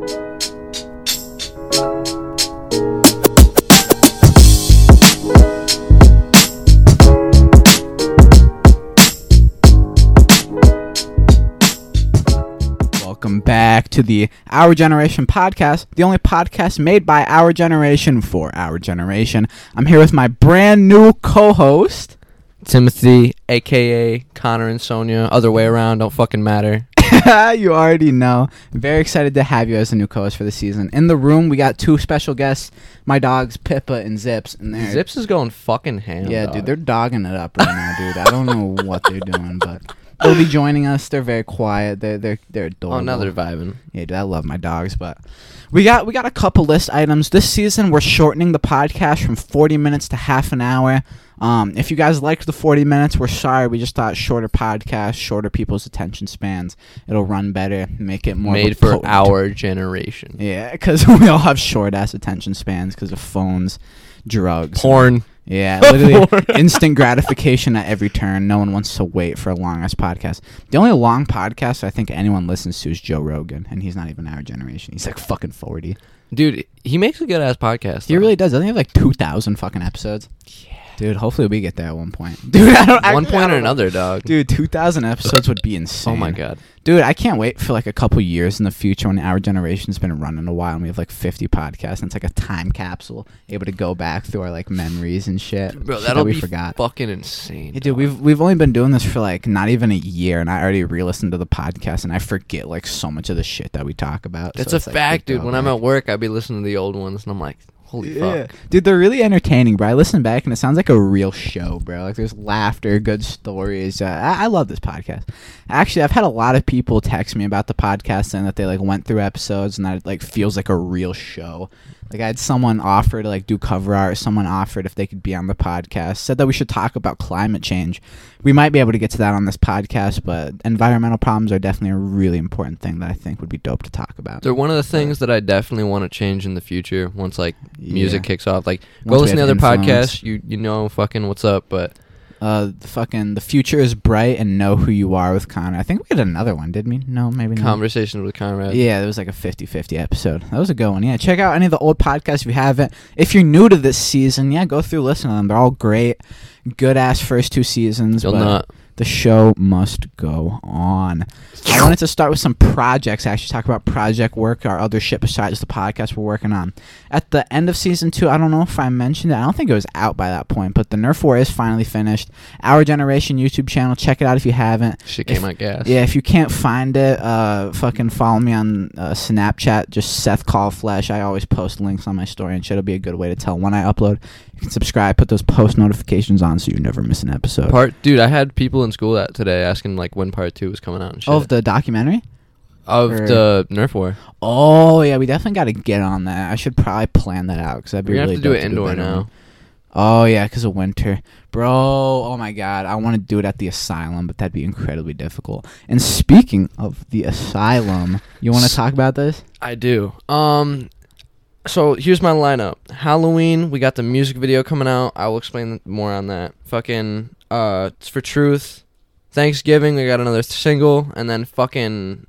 Welcome back to the Our Generation podcast, the only podcast made by our generation for our generation. I'm here with my brand new co-host. Timothy, aka Connor and Sonia. Other way around, don't fucking matter. you already know. Very excited to have you as a new co-host for the season. In the room, we got two special guests, my dogs Pippa and Zips, and they're Zips is going fucking ham. yeah, dog. dude, they're dogging it up right now, dude. I don't know what they're doing, but they'll be joining us. They're very quiet. They're they're they're adorable. Oh, now they're vibing. Yeah, dude, I love my dogs, but we got we got a couple list items this season. We're shortening the podcast from 40 minutes to half an hour. Um, if you guys liked the 40 minutes, we're sorry. We just thought shorter podcasts, shorter people's attention spans. It'll run better, make it more Made for potent- our generation. Yeah, because we all have short ass attention spans because of phones, drugs, Porn. yeah, literally instant gratification at every turn. No one wants to wait for a long ass podcast. The only long podcast I think anyone listens to is Joe Rogan, and he's not even our generation. He's like fucking forty. Dude, he makes a good ass podcast. He though. really does. Doesn't he have like two thousand fucking episodes? Yeah, dude. Hopefully we get there at one point. Dude, I don't. One I point or don't know. another, dog. Dude, two thousand episodes would be insane. oh my god. Dude, I can't wait for like a couple years in the future when our generation's been running a while and we have like 50 podcasts and it's like a time capsule able to go back through our like memories and shit. Bro, shit that'll that we be forgot. fucking insane. Yeah, dude, we've we've only been doing this for like not even a year, and I already re-listened to the podcast, and I forget like so much of the shit that we talk about. It's so a like, fact, good dude. When I'm at work, I'd be listening to the old ones, and I'm like, holy Yeah. fuck. Dude, they're really entertaining, bro. I listen back and it sounds like a real show, bro. Like there's laughter, good stories. Uh, I, I love this podcast. Actually, I've had a lot of people text me about the podcast and that they like went through episodes and that it like feels like a real show. Like I had someone offer to like do cover art. Someone offered if they could be on the podcast. Said that we should talk about climate change. We might be able to get to that on this podcast, but environmental problems are definitely a really important thing that I think would be dope to talk about. They're one of the things that I definitely want to change in the future once like music Yeah. kicks off. Like go Once we listen to other podcasts. You you know fucking what's up, but Uh, the fucking the future is bright and know who you are with Connor. I think we had another one, didn't we? No, maybe not. conversations with Conrad. Yeah, it was like a 50-50 episode. That was a good one. Yeah, check out any of the old podcasts if you haven't. If you're new to this season, yeah, go through listen to them. They're all great. Good ass first two seasons. You'll but not. The show must go on. I wanted to start with some projects. Actually, talk about project work or other shit besides the podcast we're working on. At the end of season two, I don't know if I mentioned it. I don't think it was out by that point, but the Nerf War is finally finished. Our Generation YouTube channel. Check it out if you haven't. Shit If- came out gas. Yeah, if you can't find it, uh, fucking follow me on uh, Snapchat. Just Seth Call Flesh. I always post links on my story, and shit. It'll be a good way to tell when I upload. You can subscribe, put those post notifications on, so you never miss an episode. Part dude, I had people in school that today asking like when part two was coming out and shit. Oh, of the documentary. of or- the Nerf war. Oh yeah, we definitely got to get on that. I should probably plan that out because I'd be We're gonna really have to do dope it indoor now. one. Oh yeah, because of winter, bro. Oh my god, I want to do it at the asylum, but that'd be incredibly difficult. And speaking of the asylum, you want to S- talk about this? I do. Um so here's my lineup. Halloween, we got the music video coming out. I will explain more on that. Fucking uh it's for truth. Thanksgiving, we got another single and then fucking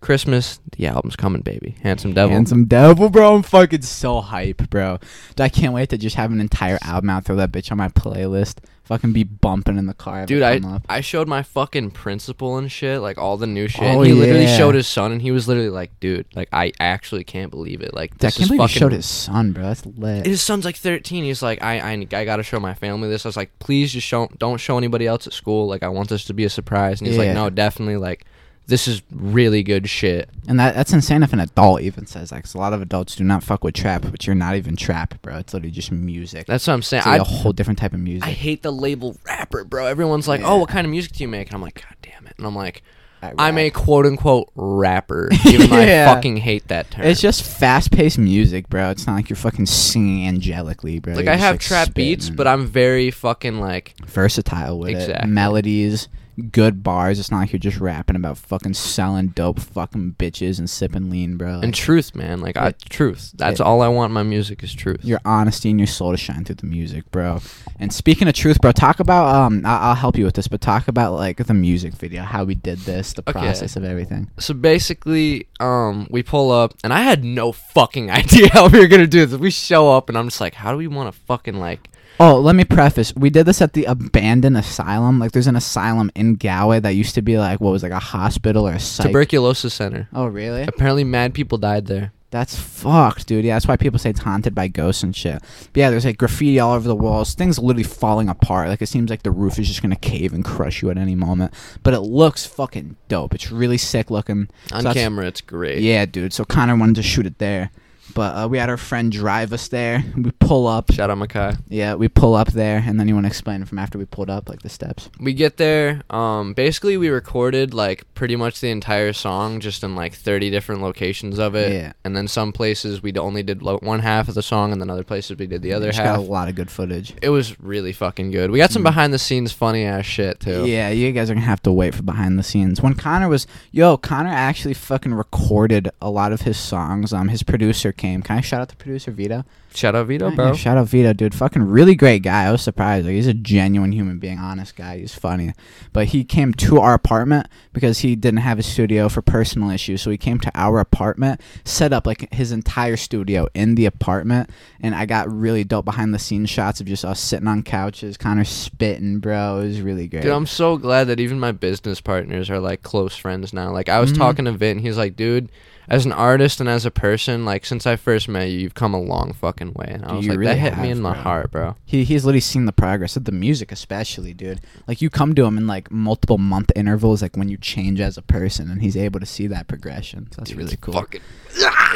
Christmas, the album's coming, baby. Handsome Devil. Handsome Devil, bro. I'm fucking so hype, bro. Dude, I can't wait to just have an entire album out, throw that bitch on my playlist. Fucking be bumping in the car. Dude, I up. I showed my fucking principal and shit, like all the new shit. Oh, and he literally showed his son, and he was literally like, "Dude, like I actually can't believe it. Like Dude, I this can't believe he fucking showed his son, bro. That's lit. his son's like 13 he's like I, I i gotta show my family this i was like please just show don't show anybody else at school like i want this to be a surprise and he's Yeah. like no definitely like this is really good shit And that that's insane if an adult even says that. 'cause a lot of adults do not fuck with trap, but you're not even trap, bro. It's literally just music. that's what i'm saying it's like I, a whole different type of music. I hate the label rapper bro everyone's like oh, Yeah. oh what kind of music do you make and i'm like god damn it and i'm like i'm a quote unquote rapper even though Yeah. i fucking hate that term It's just fast paced music, bro. It's not like you're fucking singing angelically, bro. like You're i have like, trap beats but i'm very fucking like versatile with it. Exactly. Melodies, good bars. It's not like you're just rapping about fucking selling dope, fucking bitches and sipping lean, bro. Like, and truth, man. Like I truth. That's Yeah. all I want in my music is truth. your honesty and your soul to shine through the music, bro. And speaking of truth, bro, talk about um, I- I'll help you with this, but talk about like the music video, how we did this, the Okay. process of everything. so basically, um, we pull up, and I had no fucking idea how we were gonna do this. We show up, and I'm just like, how do we want to fucking like? Oh, let me preface. We did this at the abandoned asylum. Like, there's an asylum in Galway that used to be like what was like a hospital or a psych. Tuberculosis center. oh, really? Apparently, mad people died there. That's fucked, dude. Yeah, that's why people say it's haunted by ghosts and shit. But yeah, there's like graffiti all over the walls. Things literally falling apart. Like it seems like the roof is just gonna cave and crush you at any moment. But it looks fucking dope. It's really sick looking. On that's- camera, it's great. Yeah, dude. So Connor wanted to shoot it there. But uh, we had our friend drive us there. We pull up. Shout out Makai. Yeah, we pull up there, and then you want to explain from after we pulled up, like the steps. We get there. Um, basically, we recorded like pretty much the entire song, just in like 30 different locations of it. Yeah. And then some places we only did lo- one half of the song, and then other places we did the other Just half. got a lot of good footage. It was really fucking good. We got some Mm. behind the scenes funny ass shit too. Yeah, you guys are gonna have to wait for behind the scenes. When Connor was, yo, Connor actually fucking recorded a lot of his songs. Um, his producer came. Can I shout out the producer Vito? Shout out Vito, Yeah, bro. yeah, shout out Vito, dude. Fucking really great guy. I was surprised. Like, he's a genuine human being, honest guy. He's funny. But he came to our apartment because he didn't have a studio for personal issues. So he came to our apartment, set up like his entire studio in the apartment, and I got really dope behind the scenes shots of just us sitting on couches, kind of spitting, bro. It was really great. Dude, I'm so glad that even my business partners are like close friends now. Like I was Mhm. talking to Vin, he's like, dude, as an artist and as a person, like since I first met you, you've come a long fucking way. And I Dude, was you like, really that hit me have, in my bro. heart, bro. He he's literally seen the progress of the music, especially, dude. Like you come to him in like multiple month intervals, like when you change as a person, and he's able to see that progression. So that's Dude, really cool. Fucking,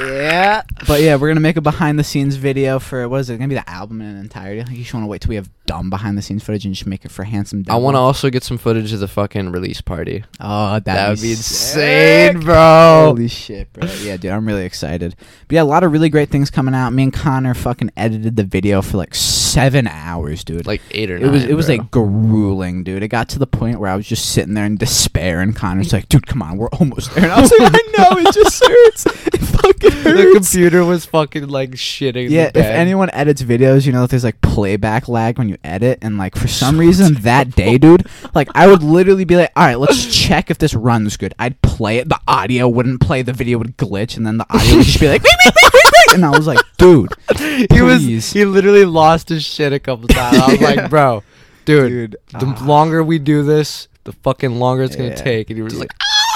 Yeah, but yeah, we're gonna make a behind the scenes video for what is it? Gonna be the album in entirety. I think you just want to wait till we have dumb behind the scenes footage and just make it for handsome. I want to also get some footage of the fucking release party. Oh, that'd That would be be insane, bro. Holy shit, bro. Yeah, dude, I'm really excited. But yeah, a lot of really great things coming out. Me and Connor fucking edited the video for like seven hours, dude. Like eight or It nine. was it was bro. like grueling, dude. It got to the point where I was just sitting there in despair, and Connor's like, "Dude, come on, we're almost there." And I was like, "I know, it just hurts. The computer was fucking like shitting. Yeah, if anyone edits videos, you know that there's like playback lag when you edit, and like for some reason that day, dude, like I would literally be like, "All right, let's check if this runs good." I'd play it, the audio wouldn't play, the video would glitch, and then the audio would just be like, "Wait, wait, wait, wait, wait," and I was like, "Dude, he was he literally lost his shit a couple times. I was Yeah. like, bro, dude, dude." the ah. longer we do this, the fucking longer it's gonna Yeah, take. And he was dude. like,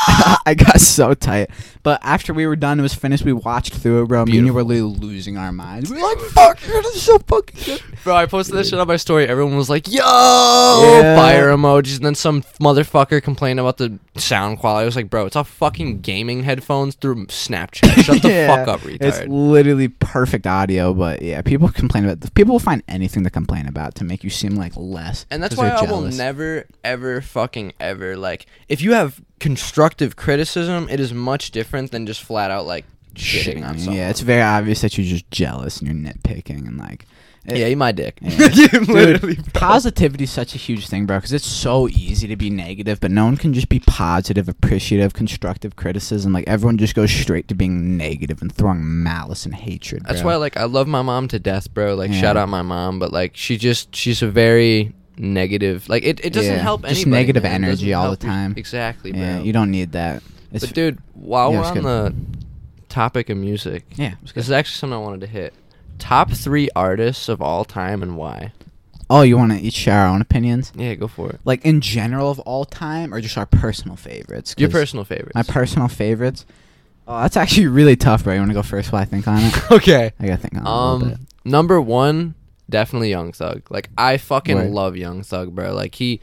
I got so tight. But after we were done, it was finished. We watched through it, bro. Me and you were literally losing our minds. We were like, "Fuck, this is so fucking good." bro, I posted this shit on my story. Everyone was like, yo, Yeah. fire emojis. And then some motherfucker complained about the sound quality. I was like, bro, it's all fucking gaming headphones through Snapchat. Shut the fuck up, retard." It's literally perfect audio, but yeah, people complain about. People will find anything to complain about to make you seem like less. And that's why I will never, ever, fucking ever like. If you have constructive criticism, it is much different than just flat out like shitting on someone. Yeah, it's very obvious that you're just jealous and you're nitpicking and like. it- yeah, you my dick. Yeah. Dude, positivity is such a huge thing, bro, because it's so easy to be negative, but no one can just be positive, appreciative, constructive criticism. Like everyone just goes straight to being negative and throwing malice and hatred. That's why, like, I love my mom to death, bro. Like, Yeah. shout out my mom, but like, she just she's a very negative. Like, it, it doesn't Yeah, help just anybody. negative man. It energy all the help you- time. Exactly, bro. Yeah, you don't need that. It's but dude, while Yeah, we're it's on good. the topic of music, yeah. it's this is actually something I wanted to hit. Top three artists of all time and why? Oh, you want to each share our own opinions? Yeah, go for it. Like in general of all time, or just our personal favorites? Your 'Cause personal favorites. My personal favorites. Oh, that's actually really tough, bro. You want to go first while I think on it? okay. I gotta think on it a little bit. Um, number one, definitely Young Thug. Like I fucking Right. love Young Thug, bro. Like he,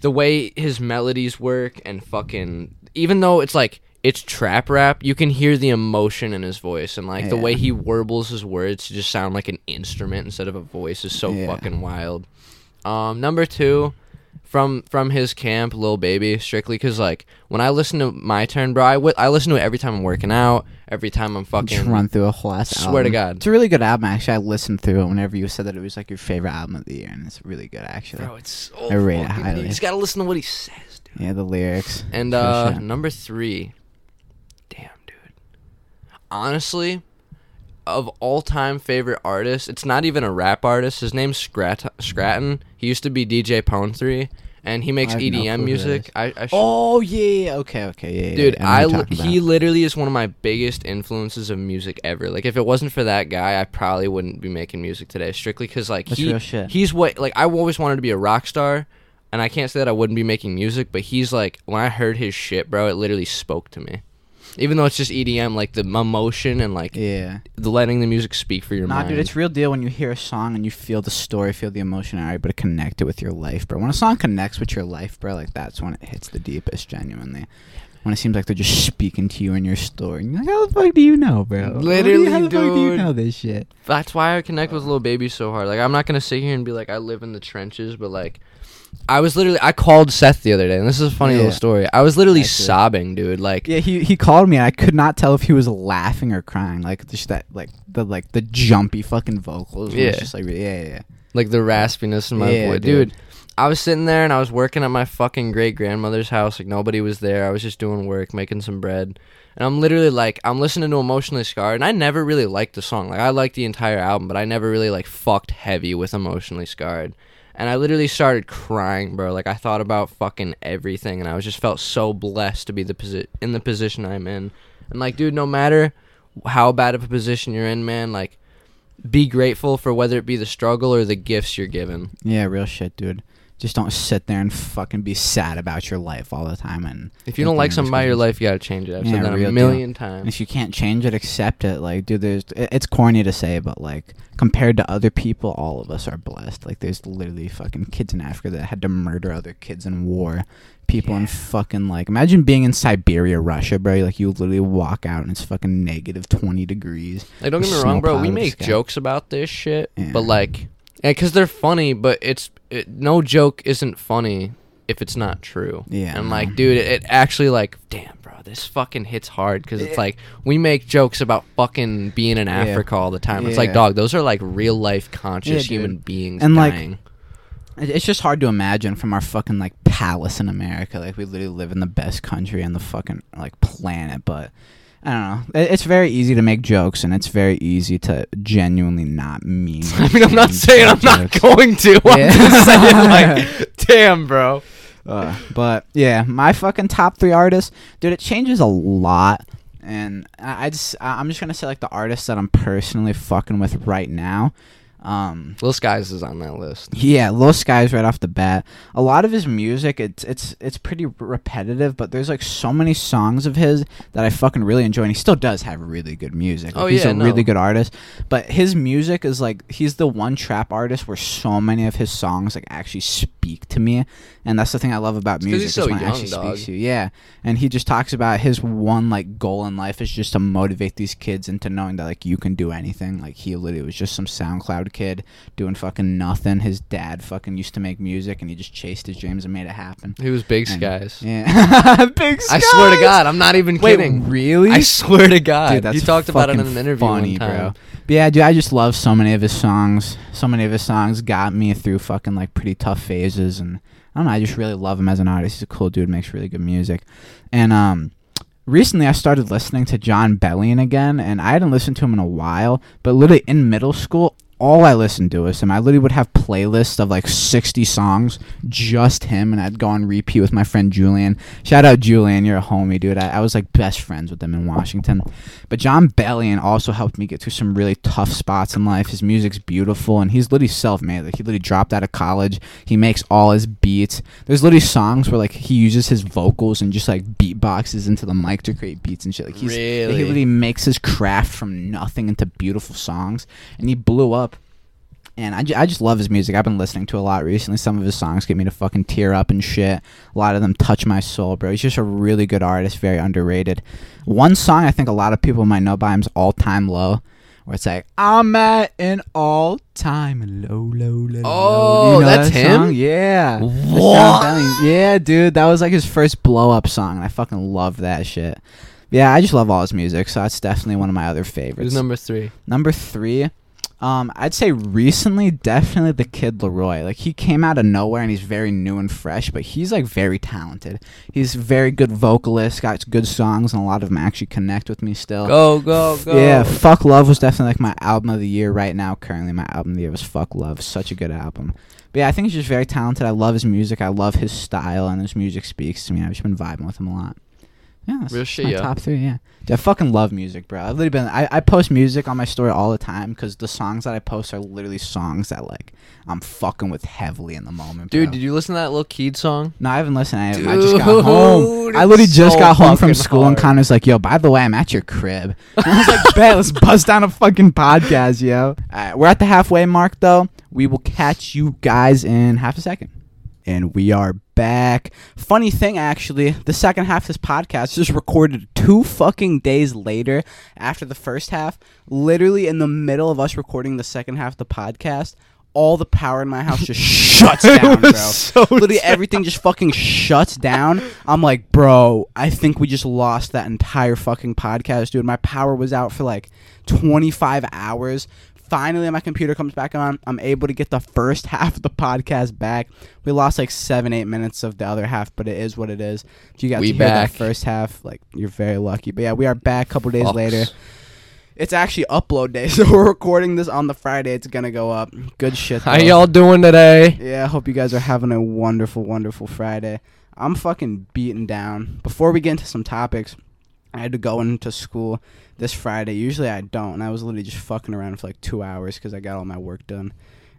the way his melodies work and fucking, even though it's like it's trap rap, you can hear the emotion in his voice and like the way he warbles his words to just sound like an instrument instead of a voice is so Yeah. fucking wild. Um, number two, from from his camp, Lil Baby, strictly because like when I listen to My Turn, bro, I, w- I listen to it every time I'm working out, every time I'm fucking. Just run through a whole ass Swear to. God. It's a really good album, actually. I listened through it whenever you said that it was like your favorite album of the year, and it's really good, actually. Bro, it's so I rate it highly. You just gotta listen to what he says, dude. Yeah, the lyrics. And uh sure. number three, damn, dude. Honestly, of all time favorite artists, it's not even a rap artist. His name's Scrat- Scratton. He used to be DJ Pone Three, and he makes have no EDM music. I, I sh- Oh yeah, okay, okay, yeah, dude, yeah, I li- he literally is one of my biggest influences of music ever. Like, if it wasn't for that guy, I probably wouldn't be making music today. Strictly because like That's he he's what like I always wanted to be a rock star. And I can't say that I wouldn't be making music, but he's like when I heard his shit, bro, it literally spoke to me. Even though it's just EDM, like the emotion and like yeah. the letting the music speak for your mind. Nah, mind. dude, it's real deal when you hear a song and you feel the story, feel the emotion, and are able to connect it with your life, bro. When a song connects with your life, bro, like that's when it hits the deepest, genuinely. When it seems like they're just speaking to you in your story, and you're like, how the fuck do you know, bro? Literally, how the fuck do you know this shit? That's why I connect with Lil Baby so hard. Like I'm not gonna sit here and be like I live in the trenches, but like I was literally I called Seth the other day, and this is a funny Yeah. little story. I was literally Actually. sobbing, dude. Like Yeah, he he called me, and I could not tell if he was laughing or crying. Like just that, like the like the jumpy fucking vocals. Yeah, Yeah. just like yeah, yeah, yeah. like the raspiness in my Yeah, voice, dude. dude. I was sitting there and I was working at my fucking great grandmother's house. Like nobody was there. I was just doing work, making some bread. And I'm literally like, I'm listening to Emotionally Scarred, and I never really liked the song. Like I liked the entire album, but I never really like fucked heavy with Emotionally Scarred. And I literally started crying, bro. Like I thought about fucking everything, and I was just felt so blessed to be the posi- in the position I'm in. And like, dude, no matter how bad of a position you're in, man, like be grateful for whether it be the struggle or the gifts you're given. Yeah, real shit, dude. Just don't sit there and fucking be sad about your life all the time. And If you don't like something about your life, you gotta change it. I've Yeah, said that a deal. million And times. if you can't change it, accept it. Like, dude, there's it's corny to say, but like compared to other people, all of us are blessed. Like, there's literally fucking kids in Africa that had to murder other kids in war. People in fucking like imagine being in Siberia, Russia, bro. Like you literally walk out and it's fucking negative twenty degrees. Like, don't get me wrong, bro. We make jokes about this shit, Yeah. but like, yeah, because they're funny. But it's it, no joke isn't funny if it's not true. Yeah, And like, dude, it, it actually like, damn, bro, this fucking hits hard because it's like we make jokes about fucking being in. Africa all the time. It's like, Yeah. dog, those are like real life conscious dude. human beings And, like, dying. It- It's just hard to imagine from our fucking like palace in America. Like we literally live in the best country on the fucking like planet, but I don't know. It's very easy to make jokes, and it's very easy to genuinely not mean. I mean, I'm not saying I'm not jokes. going to. I'm Yeah. just saying, like, damn, bro. Uh, but yeah, my fucking top three artists, dude. It changes a lot, and I, I just I- I'm just gonna say like the artists that I'm personally fucking with right now. Um, Lil Skies is on that list. Yeah, Low Skies right off the bat. A lot of his music, it's it's it's pretty repetitive, but there's like so many songs of his that I fucking really enjoy, and he still does have really good music. Like, Oh, he's yeah, a no. really good artist. But his music is like he's the one trap artist where so many of his songs like actually speak to me, and that's the thing I love about music. he's so young, actually dog. speaks to you. Yeah, and he just talks about his one like goal in life is just to motivate these kids into knowing that like you can do anything. Like he literally was just some SoundCloud kid doing fucking nothing. His dad fucking used to make music, and he just chased his dreams and made it happen. He was Big And- Skies. Yeah, big. Skies. I swear to! God, I'm not even Wait, kidding. really? I swear to God. Dude, he talked about it in an interview funny, bro. But yeah, dude, I just love so many of his songs. So many of his songs got me through fucking like pretty tough phases, and I don't know. I just really love him as an artist. He's a cool dude, makes really good music, and um. Recently, I started listening to Jon Bellion again, and I hadn't listened to him in a while. But literally in middle school, all I listened to was him. I literally would have playlists of like 60 songs, just him, and I'd go on repeat with my friend Julian. Shout out Julian, you're a homie, dude. I, I was like best friends with him in Washington. But Jon Bellion also helped me get through some really tough spots in life. His music's beautiful, and he's literally self-made. Like he literally dropped out of college. He makes all his beats. There's literally songs where like he uses his vocals and just like beatboxes into the mic to create beats and shit. Like he's Really? he literally makes his craft from nothing into beautiful songs, and he blew up. And I, ju- I just love his music. I've been listening to a lot recently. Some of his songs get me to fucking tear up and shit. A lot of them touch my soul, bro. He's just a really good artist, very underrated. One song I think a lot of people might know by him is All Time Low, where it's like I'm at an all time low, low, low. Oh, low. You know that's that him? song? Yeah. What? what I'm telling you. Yeah, dude, that was like his first blow up song, and I fucking love that shit. Yeah, I just love all his music, so that's definitely one of my other favorites. Who's number three? Number three, um, I'd say recently, definitely the Kid LAROI. Like he came out of nowhere and he's very new and fresh, but he's like very talented. He's a very good vocalist, got good songs, and a lot of them actually connect with me still. Go, go, go. Yeah, Fuck Love was definitely like my album of the year right now. Currently, my album of the year was Fuck Love. Such a good album. But yeah, I think he's just very talented. I love his music. I love his style, and his music speaks to me. I've just been vibing with him a lot. Yeah, that's Real shit, my yeah. top three. Yeah, Dude, I fucking love music, bro. I've literally been. I, I post music on my story all the time because the songs that I post are literally songs that like I'm fucking with heavily in the moment. Dude, bro. did you listen to that Lil Keed song? No, I haven't listened. I, I just got home. Dude, I literally it's just so got home from fucking school, and hard. Connor's like, "Yo, by the way, I'm at your crib." And I was like, "Bet, let's bust down a fucking podcast, yo." All right, we're at the halfway mark, though. We will catch you guys in half a second, and we are back. Funny thing, actually, the second half of this podcast is recorded two fucking days later after the first half. Literally in the middle of us recording the second half of the podcast. All the power in my house just shuts down, bro. so Literally everything just fucking shuts down. I'm like, bro, I think we just lost that entire fucking podcast, dude. My power was out for like 25 hours. Finally, my computer comes back on. I'm able to get the first half of the podcast back. We lost like seven, eight minutes of the other half, but it is what it is. If you got We to hear back. that first half, like you're very lucky. But yeah, we are back a couple days Fucks. later. It's actually upload day, so we're recording this on the Friday. It's gonna go up. Good shit. How y'all doing today? Yeah, I hope you guys are having a wonderful, wonderful Friday. I'm fucking beaten down. Before we get into some topics, I had to go into school this Friday. Usually I don't. And I was literally just fucking around for like two hours because I got all my work done.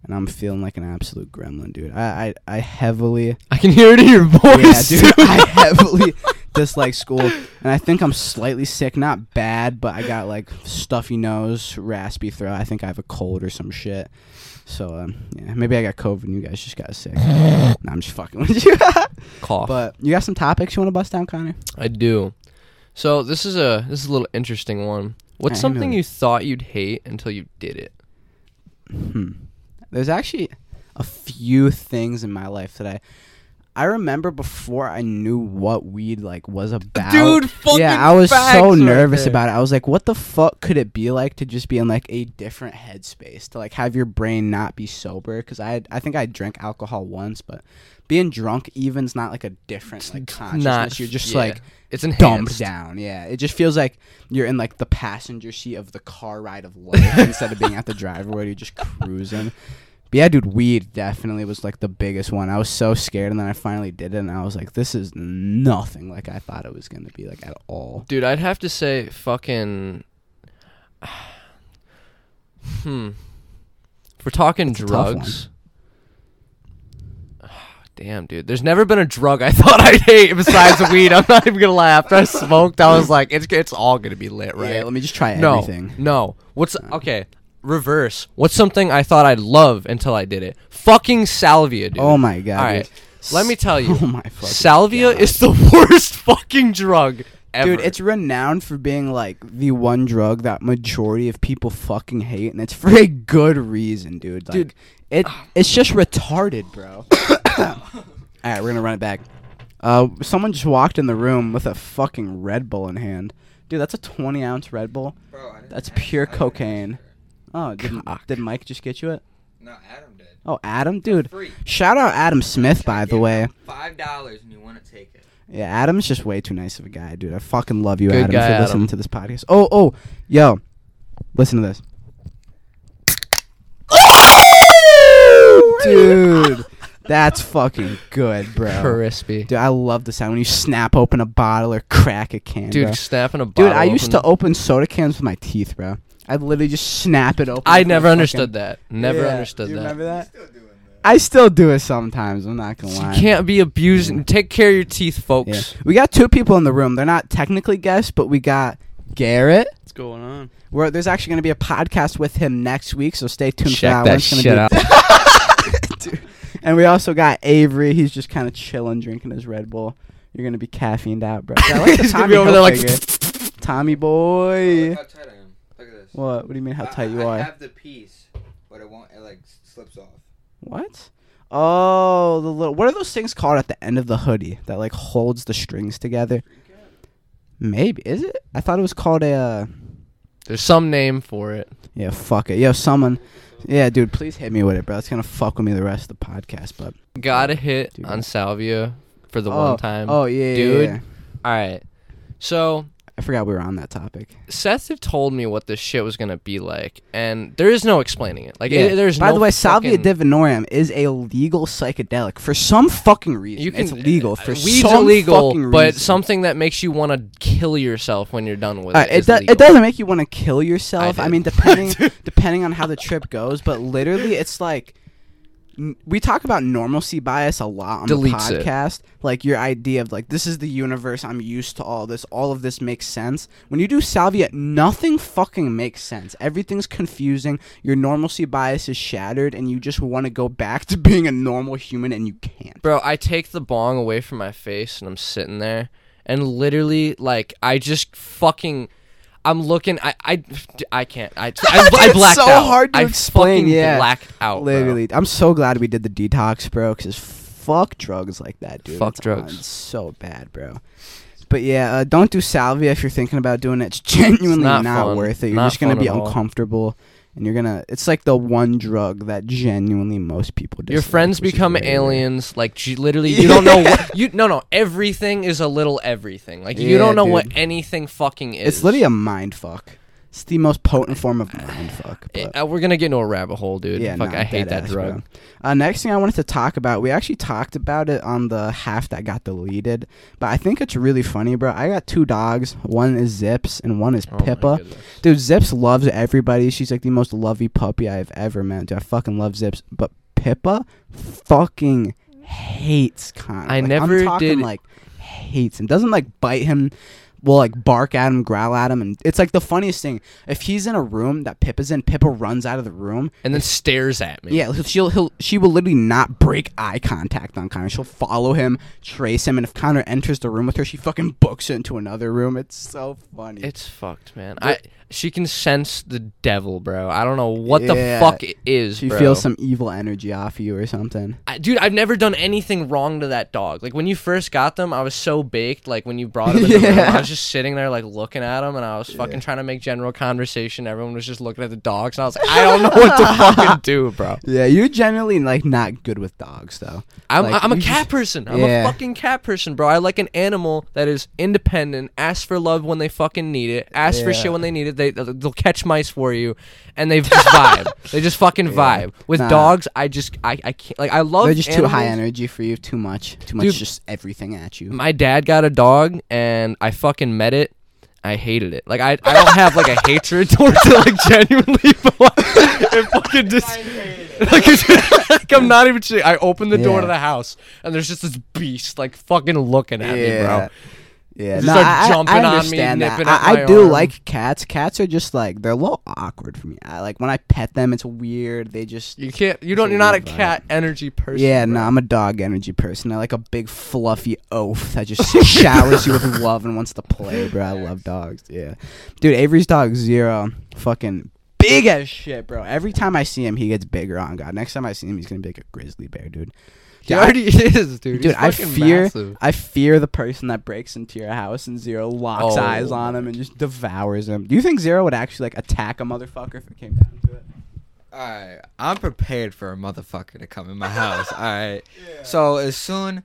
And I'm feeling like an absolute gremlin, dude. I, I, I heavily I can hear it in your voice. yeah, dude. I heavily dislike school, and I think I'm slightly sick. Not bad, but I got like stuffy nose, raspy throat. I think I have a cold or some shit. So um, yeah, maybe I got COVID. and You guys just got sick. nah, I'm just fucking with you. Cough. but you got some topics you want to bust down, Connor? I do. So this is a this is a little interesting one. What's something you thought you'd hate until you did it? Hmm. There's actually a few things in my life that I. I remember before I knew what weed like was about. Dude, fucking yeah, I was so nervous about it. I was like, what the fuck could it be like to just be in like a different headspace to like have your brain not be sober? Because I I think I drank alcohol once, but being drunk even's not like a different like consciousness. Not you're just yeah. like it's enhanced. down. Yeah, it just feels like you're in like the passenger seat of the car ride of life instead of being at the driver where you're just cruising. But yeah, dude, weed definitely was like the biggest one. I was so scared, and then I finally did it, and I was like, "This is nothing like I thought it was gonna be like at all." Dude, I'd have to say fucking Hmm. If we're talking That's a tough drugs. Damn, dude. There's never been a drug I thought I'd hate besides weed. I'm not even gonna lie. After I smoked, I was like, it's it's all gonna be lit, right? Yeah, let me just try no, everything. no. What's okay? Reverse. What's something I thought I'd love until I did it? Fucking salvia, dude. Oh my god! All right. dude. Let me tell you. Oh my fucking Salvia God. is the worst fucking drug ever. Dude, it's renowned for being like the one drug that majority of people fucking hate, and it's for a good reason, dude. Like, Dude. it it's just retarded, bro. All right, we're gonna run it back. Uh, someone just walked in the room with a fucking Red Bull in hand, dude. That's a twenty ounce Red Bull. Bro, That's pure cocaine. Oh, did, did Mike just get you it? No, Adam did. Oh, Adam, dude. Free. Shout out Adam Smith, by the way. Five dollars and you want to take it. Yeah, Adam's just way too nice of a guy, dude. I fucking love you, Good Adam, guy, for Adam. listening to this podcast. Oh, oh, yo, listen to this, dude. That's fucking good, bro. crispy. Dude, I love the sound when you snap open a bottle or crack a can, Dude, bro. snapping a bottle. Dude, I used to open- open soda cans with my teeth, bro. I'd literally just snap it open. I with my never fucking- understood that. Never Yeah, understood do you that. Remember that? I still do it sometimes. I'm not gonna lie. You can't be abusing. Take care of your teeth, folks. Yeah. We got two people in the room. They're not technically guests, but we got Garrett. What's going on? Where there's actually going to be a podcast with him next week, so stay tuned Check for that. that one. It's gonna shit be- out. And we also got Avery. He's just kind of chilling, drinking his Red Bull. You're gonna be caffeined out, bro. I like the He's gonna Tommy be over there like. Hilfiger. Tommy boy. This. this. What? What do you mean how I- tight you I are? I have the piece, but it won't. It like slips off. What? Oh, the little. What are those things called at the end of the hoodie that like holds the strings together? Maybe is it? I thought it was called a. Uh, There's some name for it. yeah, fuck it. Yo, someone. Yeah, dude, please hit me with it, bro. It's gonna fuck with me the rest of the podcast, but. Got a hit Dude. on Salvia for the oh, one time. Oh yeah, yeah, Dude. yeah. All right. So I forgot we were on that topic. Seth had told me what this shit was gonna be like, and there is no explaining it. Like, it, there's By no the way, Salvia fucking- divinorum is a legal psychedelic for some fucking reason. You can, it's legal for uh, weed's some illegal, fucking but reason. something that makes you want to kill yourself when you're done with it. it, is do- legal. it doesn't make you want to kill yourself. I, did. mean, depending depending on how the trip goes, but literally, it's like we talk about normalcy bias a lot on Deletes the it. podcast. Like your idea of like this is the universe. I'm used to all this. All of this makes sense. When you do salvia, nothing fucking makes sense. Everything's confusing. Your normalcy bias is shattered, and you just want to go back to being a normal human, and you can't. Bro, I take the bong away from my face and I'm sitting there and literally like I just fucking I'm looking I I, I can't I I, I It's blacked so out. hard to I explain, fucking yeah. blacked out. bro. Literally, I'm so glad we did the detox, bro. Because fuck drugs like that, dude. Fuck It's- drugs. So bad, bro. But yeah, uh, don't do salvia if you're thinking about doing it. It's genuinely not not, worth it. You're Not just gonna be uncomfortable. all. And you're gonna. It's like the one drug that genuinely most people. Do. Your friends become aliens. Like you literally, you don't know what you. No, no. Everything is a little everything. Like you don't know what anything fucking is. It's literally a mind fuck. It's the most potent form of mind fuck. Eh, but- uh, we're gonna get into a rabbit hole, dude. Yeah, Fuck, I hate that deadass, drug. Uh, next thing I wanted to talk about, we actually talked about it on the half that got deleted, but I think it's really funny, bro. I got two dogs. One is Zips and one is Oh Pippa. Dude, Zips loves everybody. She's like the most lovey puppy I've ever met. Dude, I fucking love Zips, but Pippa fucking hates Connor. I Like, never I'm talking, did- like hates him. Doesn't like bite him. Will like bark at him, growl at him, and it's like the funniest thing. If he's in a room that Pippa's in, Pippa runs out of the room And then stares at me. yeah, she'll he'll she will literally not break eye contact on Connor. She'll follow him, trace him, and if Connor enters the room with her, she fucking books it into another room. It's so funny. It's fucked, man. I she can sense the devil, bro. I don't know what the fuck it is, she bro. feels some evil energy off you or something. I, dude, I've never done anything wrong to that dog. Like when you first got them, I was so baked. Like when you brought them in the room, Yeah. I was just sitting there like looking at them, and I was fucking Yeah. trying to make general conversation. Everyone was just looking at the dogs, and I was like, I don't know what to fucking do, bro. Yeah, you're generally like not good with dogs though. I'm Like, I'm a you cat just- person. I'm Yeah. a fucking cat person, bro. I like an animal that is independent, asks for love when they fucking need it, asks for Yeah. shit when they need it. They they'll catch mice for you, and they just vibe. They just fucking Yeah. vibe. With Nah. dogs, I just I I can't like I love. They're just too high animals. energy for you. Too much. Too much. Dude. just everything at you. My dad got a dog, and I fucking met it. I hated it. Like I, I don't have like a hatred towards it. Like genuinely, but like, it fucking just. Like, it's- like, I'm not even. Shit. I opened the door Yeah. to the house, and there's just this beast like fucking looking at me, bro. Yeah, no, I, jumping I on me, understand that. I, I do arm. like cats. Cats are just like they're a little awkward for me. I, like when I pet them, it's weird. They just You can't. You don't. You're not a cat energy person. yeah, bro. no, I'm a dog energy person. I like a big fluffy oaf that just showers you with love and wants to play, bro. I love dogs. Yeah, dude, Avery's dog Zero, fucking big as shit, bro. Every time I see him, he gets bigger. On God, next time I see him, he's gonna be like a grizzly bear, dude. He Dude, I- already is, dude. Dude, I fear, massive. I fear the person that breaks into your house and Zero locks Oh. eyes on him and just devours him. Do you think Zero would actually like attack a motherfucker if it came down to it? Alright, I'm prepared for a motherfucker to come in my house. Alright. So as soon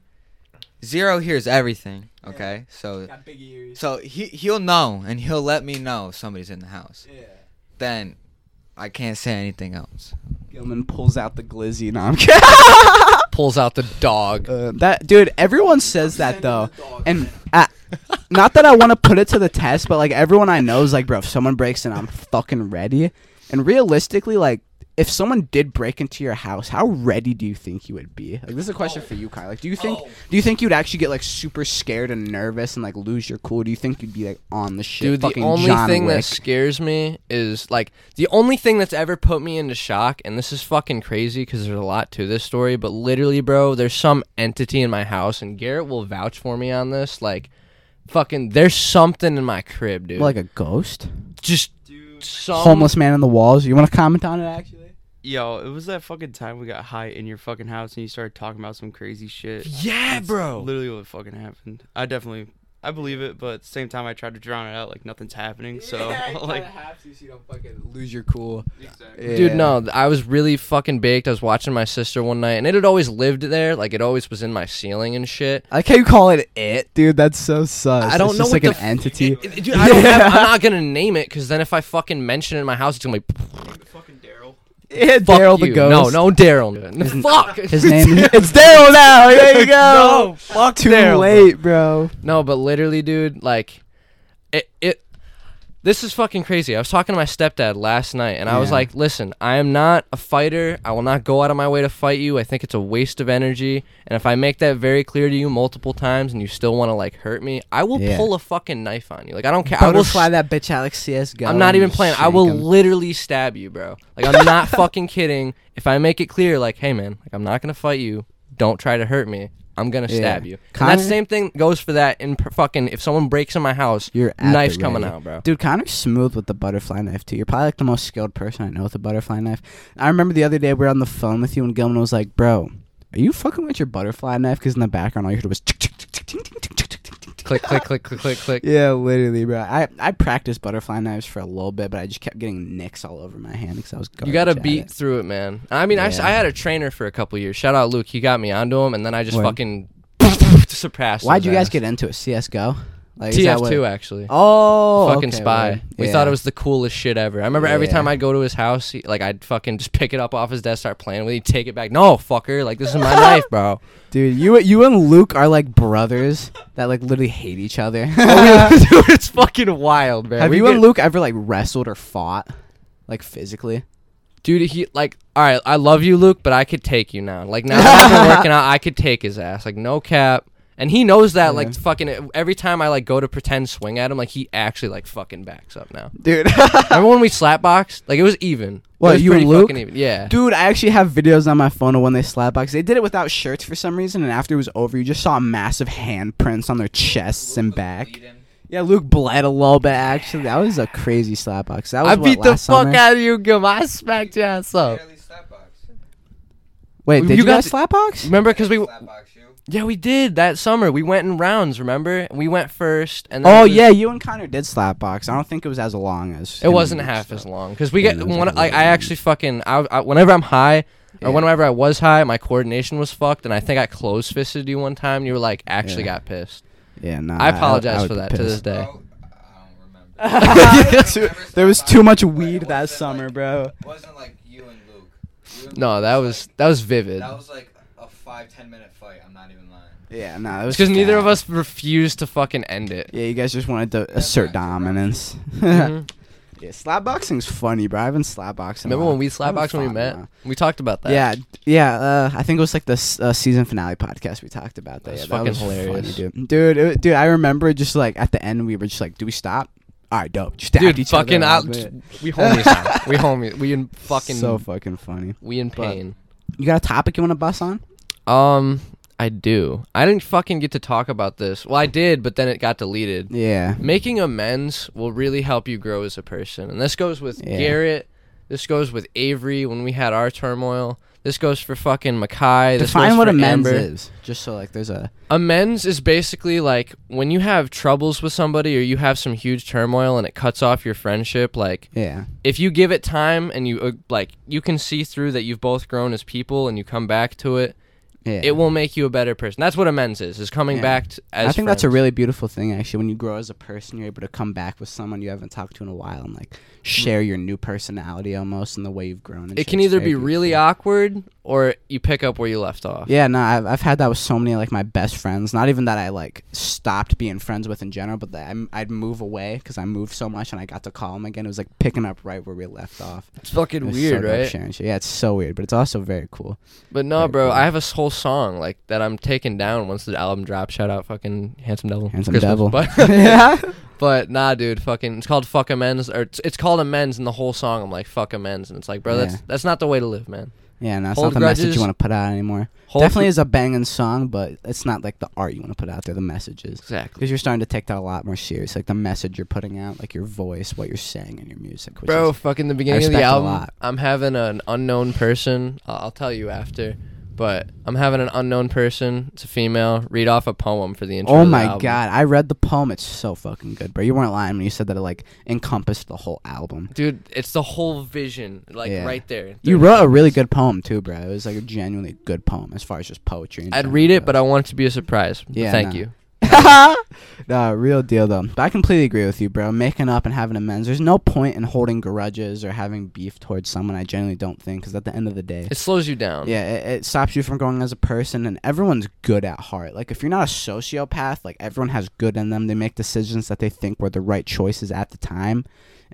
Zero hears everything, okay? So Got big ears. so he he'll know and he'll let me know somebody's in the house. Yeah. Then I can't say anything else. Gilman pulls out the glizzy. No, I'm kidding. Pulls out the dog. Uh, that dude, everyone says that though, and uh, not that I want to put it to the test, but like everyone I know is like, bro, if someone breaks in, I'm fucking ready. And realistically, like, if someone did break into your house, how ready do you think you would be? Like, this is a question oh. for you, Kyle. Like, do you think oh. do you think you'd actually get like super scared and nervous and like lose your cool? Do you think you'd be like on the shit? Dude, the fucking only John thing that scares me is like the only thing that's ever put me into shock, and this is fucking crazy because there's a lot to this story. But literally, bro, there's some entity in my house, and Garrett will vouch for me on this. Like, fucking, there's something in my crib, dude. like a ghost. just some homeless man on the walls. You want to comment on it actually? Yo, it was that fucking time we got high in your fucking house and you started talking about some crazy shit. Yeah, That's bro. Literally what fucking happened. I definitely, I believe it, but at the same time, I tried to drown it out like nothing's happening. So like, have to so you don't fucking lose your cool. exactly. Dude, no, I was really fucking baked. I was watching my sister one night, and it had always lived there. Like, it always was in my ceiling and shit. I like how you call it it, dude. That's so sus. I don't It's know just what like the an f- entity. It- it- dude, I don't have, I'm not gonna name it because then if I fucking mention it in my house, it's gonna be fucking Daryl. Yeah, Daryl the ghost. No, no, Daryl. fuck His name. it's Daryl now. There you go. No, fuck Too Daryl, bro. late, bro. No, but literally, dude, like, it, it. This is fucking crazy. I was talking to my stepdad last night, and I was Yeah. like, "Listen, I am not a fighter. I will not go out of my way to fight you. I think it's a waste of energy. And if I make that very clear to you multiple times, and you still want to like hurt me, I will Yeah. pull a fucking knife on you. Like, I don't care. I will Butterfly that bitch out like CS:GO. I'm not and even playing. I will literally stab you, bro. Like I'm not fucking kidding. If I make it clear, like, hey man, like I'm not gonna fight you. Don't try to hurt me. I'm gonna Yeah. stab you. And Connor- that same thing goes for that in per- fucking. If someone breaks in my house, You're at knife's coming ready. out, bro. Dude, Connor's smooth with the butterfly knife too. You're probably like the most skilled person I know with a butterfly knife. I remember the other day we were on the phone with you and Gilman was like, "Bro, are you fucking with your butterfly knife?" Because in the background all you heard was tick, tick, tick, click, click, click, click, click, click. Yeah, literally, bro. I I practiced butterfly knives for a little bit, but I just kept getting nicks all over my hand because I was. Going. You gotta beat it. through it, man. I mean, I Yeah. had a trainer for a couple years. Shout out Luke. He got me onto him, and then I just Word. fucking surpassed. Why'd you guys ass. get into it? CS:GO. Like is that what- TF2 actually? Oh, fucking okay, spy. word. We Yeah. thought it was the coolest shit ever. I remember every time I'd go to his house, he, like I'd fucking just pick it up off his desk, start playing with it, he'd take it back. No, fucker, like this is my life, bro. Dude, you you and Luke are like brothers that like literally hate each other. Oh, dude, it's fucking wild, man. Have We you get- and Luke ever like wrestled or fought, like physically? dude? He like, all right, I love you, Luke, but I could take you now. Like now that I've been working out, I could take his ass. Like no cap. And he knows that, like fucking. Every time I like go to pretend swing at him, like he actually like fucking backs up now. Dude, Remember when we slap boxed? Like it was even. It What, was you pretty and Luke? fucking Even. Yeah. dude, I actually have videos on my phone of when they slap box. They did it without shirts for some reason, and after it was over, you just saw massive handprints on their chests and back. Yeah, Luke bled a little bit. Actually, that was a crazy slapbox. That was I what, beat the last fuck summer? out of you, Gum. I smacked your ass up. Wait, You did you, got guys the- slap? Remember, because we yeah we did that summer. We went in rounds. Remember, we went first, and then Oh was- yeah, you and Connor did slap box. I don't think it was as long as it wasn't and half stuff. as long because we Yeah, get one. like Like I actually fucking I, I whenever I'm high Yeah. or whenever I was high, my coordination was fucked, and I think I close fisted you one time. and You were like actually Yeah. got pissed. Yeah, no. I apologize would for be that to this pissed. day. Oh, too- there was too much weed that summer, bro. It wasn't like you and Luke. You and No, Luke that was that was vivid. that was like a five ten minute fight. I'm not even lying. Yeah, no, it was because neither of us refused to fucking end it. Yeah, you guys just wanted to assert dominance. Mhm. yeah, slap boxing's funny, bro. I've been slap boxing. Remember when we I slap boxed when we fought in a met? while. We talked about that. Yeah, yeah. Uh, I think it was like the uh, season finale podcast we talked about that. That's yeah, fucking that was hilarious. funny, dude. Dude, it, dude, I remember just like at the end we were just like, "Do we stop?" All right, dope. Just dude, each fucking other. out. We homies now. We homies. We in fucking. so fucking funny. we in but- pain. You got a topic you want to bust on? Um, I do. I didn't fucking get to talk about this. Well, I did, but then it got deleted. Yeah. Making amends will really help you grow as a person, and this goes with Yeah. Garrett. This goes with Avery when we had our turmoil. This goes for fucking Mackay. This Define what amends Amber. is, just so like there's a Amends is basically like when you have troubles with somebody or you have some huge turmoil and it cuts off your friendship. Like yeah. if you give it time and you uh, like you can see through that you've both grown as people and you come back to it Yeah. it will make you a better person that's what amends is is coming Yeah. back to, as I think that's a friends. really beautiful thing actually when you grow as a person you're able to come back with someone you haven't talked to in a while and like mm. share your new personality almost and the way you've grown. and it shit. can It's either very be really beautiful. awkward or you pick up where you left off Yeah, no, I've, I've had that with so many like my best friends. Not even that I like stopped being friends with in general, but that I'm, I'd move away because I moved so much and I got to call them again. It was like picking up right where we left off. it's fucking It weird so right. Yeah, it's so weird, but it's also very cool. but no Very bro cool. i have a whole song like that i'm taking down once the album drops shout out fucking handsome devil Handsome Christmas. Devil. but yeah. But nah, dude, fucking, it's called fuck amends, or it's, it's called amends, and the whole song I'm like fuck amends, and it's like, bro, that's Yeah. that's not the way to live, man. Yeah, no, it's Hold not the message you want to put out anymore. Hold Definitely is a banging song, but it's not like the art you want to put out there. The messages. exactly. Because you're starting to take that a lot more serious, like the message you're putting out, like your voice, what you're saying in your music. Which Bro, is, fucking the beginning of the respect a album, lot. I'm having an unknown person. I'll, I'll tell you after, but I'm having an unknown person. It's a female. Read off a poem for the intro. oh the my album. god, I read the poem. It's so fucking good, bro. You weren't lying when you said that it like encompassed the whole album. dude! It's the whole vision, like Yeah. right there. You 30 wrote a really good poem too, bro. It was like a genuinely good poem as far as just poetry. in I'd general read it, goes. but I want it to be a surprise. Yeah, thank no. you. no, real deal though. But I completely agree with you, bro. Making up and having amends. There's no point in holding grudges or having beef towards someone. I generally don't think, because at the end of the day, It slows you down. yeah, it, it stops you from growing as a person. And everyone's good at heart. Like if you're not a sociopath, like everyone has good in them. They make decisions that they think were the right choices at the time.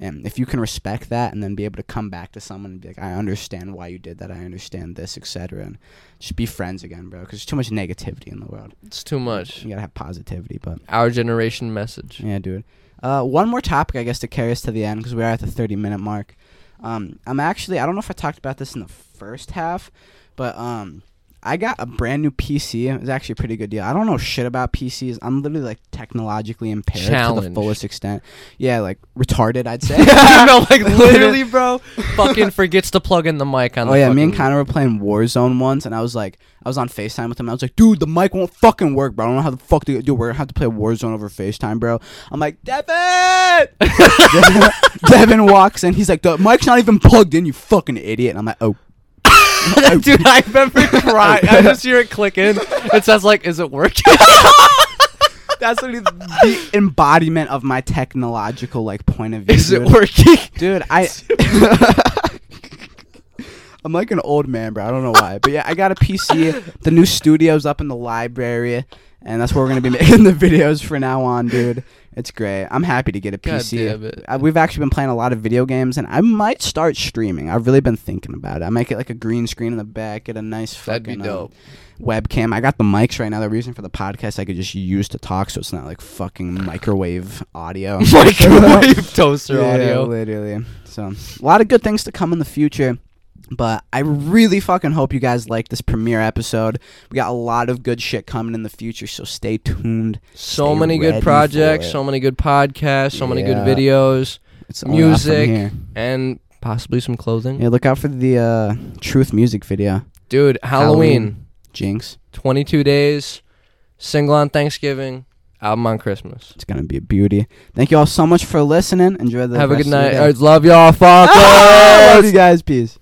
And if you can respect that and then be able to come back to someone and be like, I understand why you did that. I understand this, etc. And just be friends again, bro. Because there's too much negativity in the world. It's too much. You gotta have positivity, but. Our generation message. Yeah, dude. Uh, one more topic, I guess, to carry us to the end because we are at the 30 minute mark. Um, I'm actually, I don't know if I talked about this in the first half, but um, I got a brand new PC. It was actually a pretty good deal. I don't know shit about PCs. I'm literally like technologically impaired to the fullest extent. Yeah, like retarded, I'd say. no, like literally, bro. fucking forgets to plug in the mic on. Oh the yeah, me and fucking- Connor were playing Warzone once, and I was like, I was on Facetime with him. And I was like, dude, the mic won't fucking work, bro. I don't know how the fuck to do. We're gonna have to play Warzone over Facetime, bro. I'm like, Devin. Devin walks in. He's like, the mic's not even plugged in. You fucking idiot. And I'm like, oh. Dude, I've remember crying. I just hear it clicking. It says like, "Is it working?" That's literally the embodiment of my technological like point of view. Is it dude. working? dude i i'm like an old man bro. I don't know why. But yeah i got a pc the new studio's up in the library and that's where we're gonna be making the videos for now on dude. It's great. I'm happy to get a God pc damn it. Uh, we've actually been playing a lot of video games and i might start streaming. I've really been thinking about it. I might get like a green screen in the back get a nice That'd fucking, um, webcam. I got the mics right now. The reason for the podcast i could just use to talk so it's not like fucking microwave audio. Microwave toaster yeah, audio. literally. So a lot of good things to come in the future. But I really fucking hope you guys like this premiere episode. We got a lot of good shit coming in the future, so stay tuned. So Stay many good projects, so many good podcasts, so many good videos, It's only up from Music. and possibly some clothing. Yeah, look out for the uh, Truth music video. Dude, Halloween, Jinx. 22 days, single on Thanksgiving, album on Christmas. It's gonna be a beauty. Thank you all so much for listening. Enjoy the Have a good night. right, love y'all. Fuck. Ah, love you guys. Peace.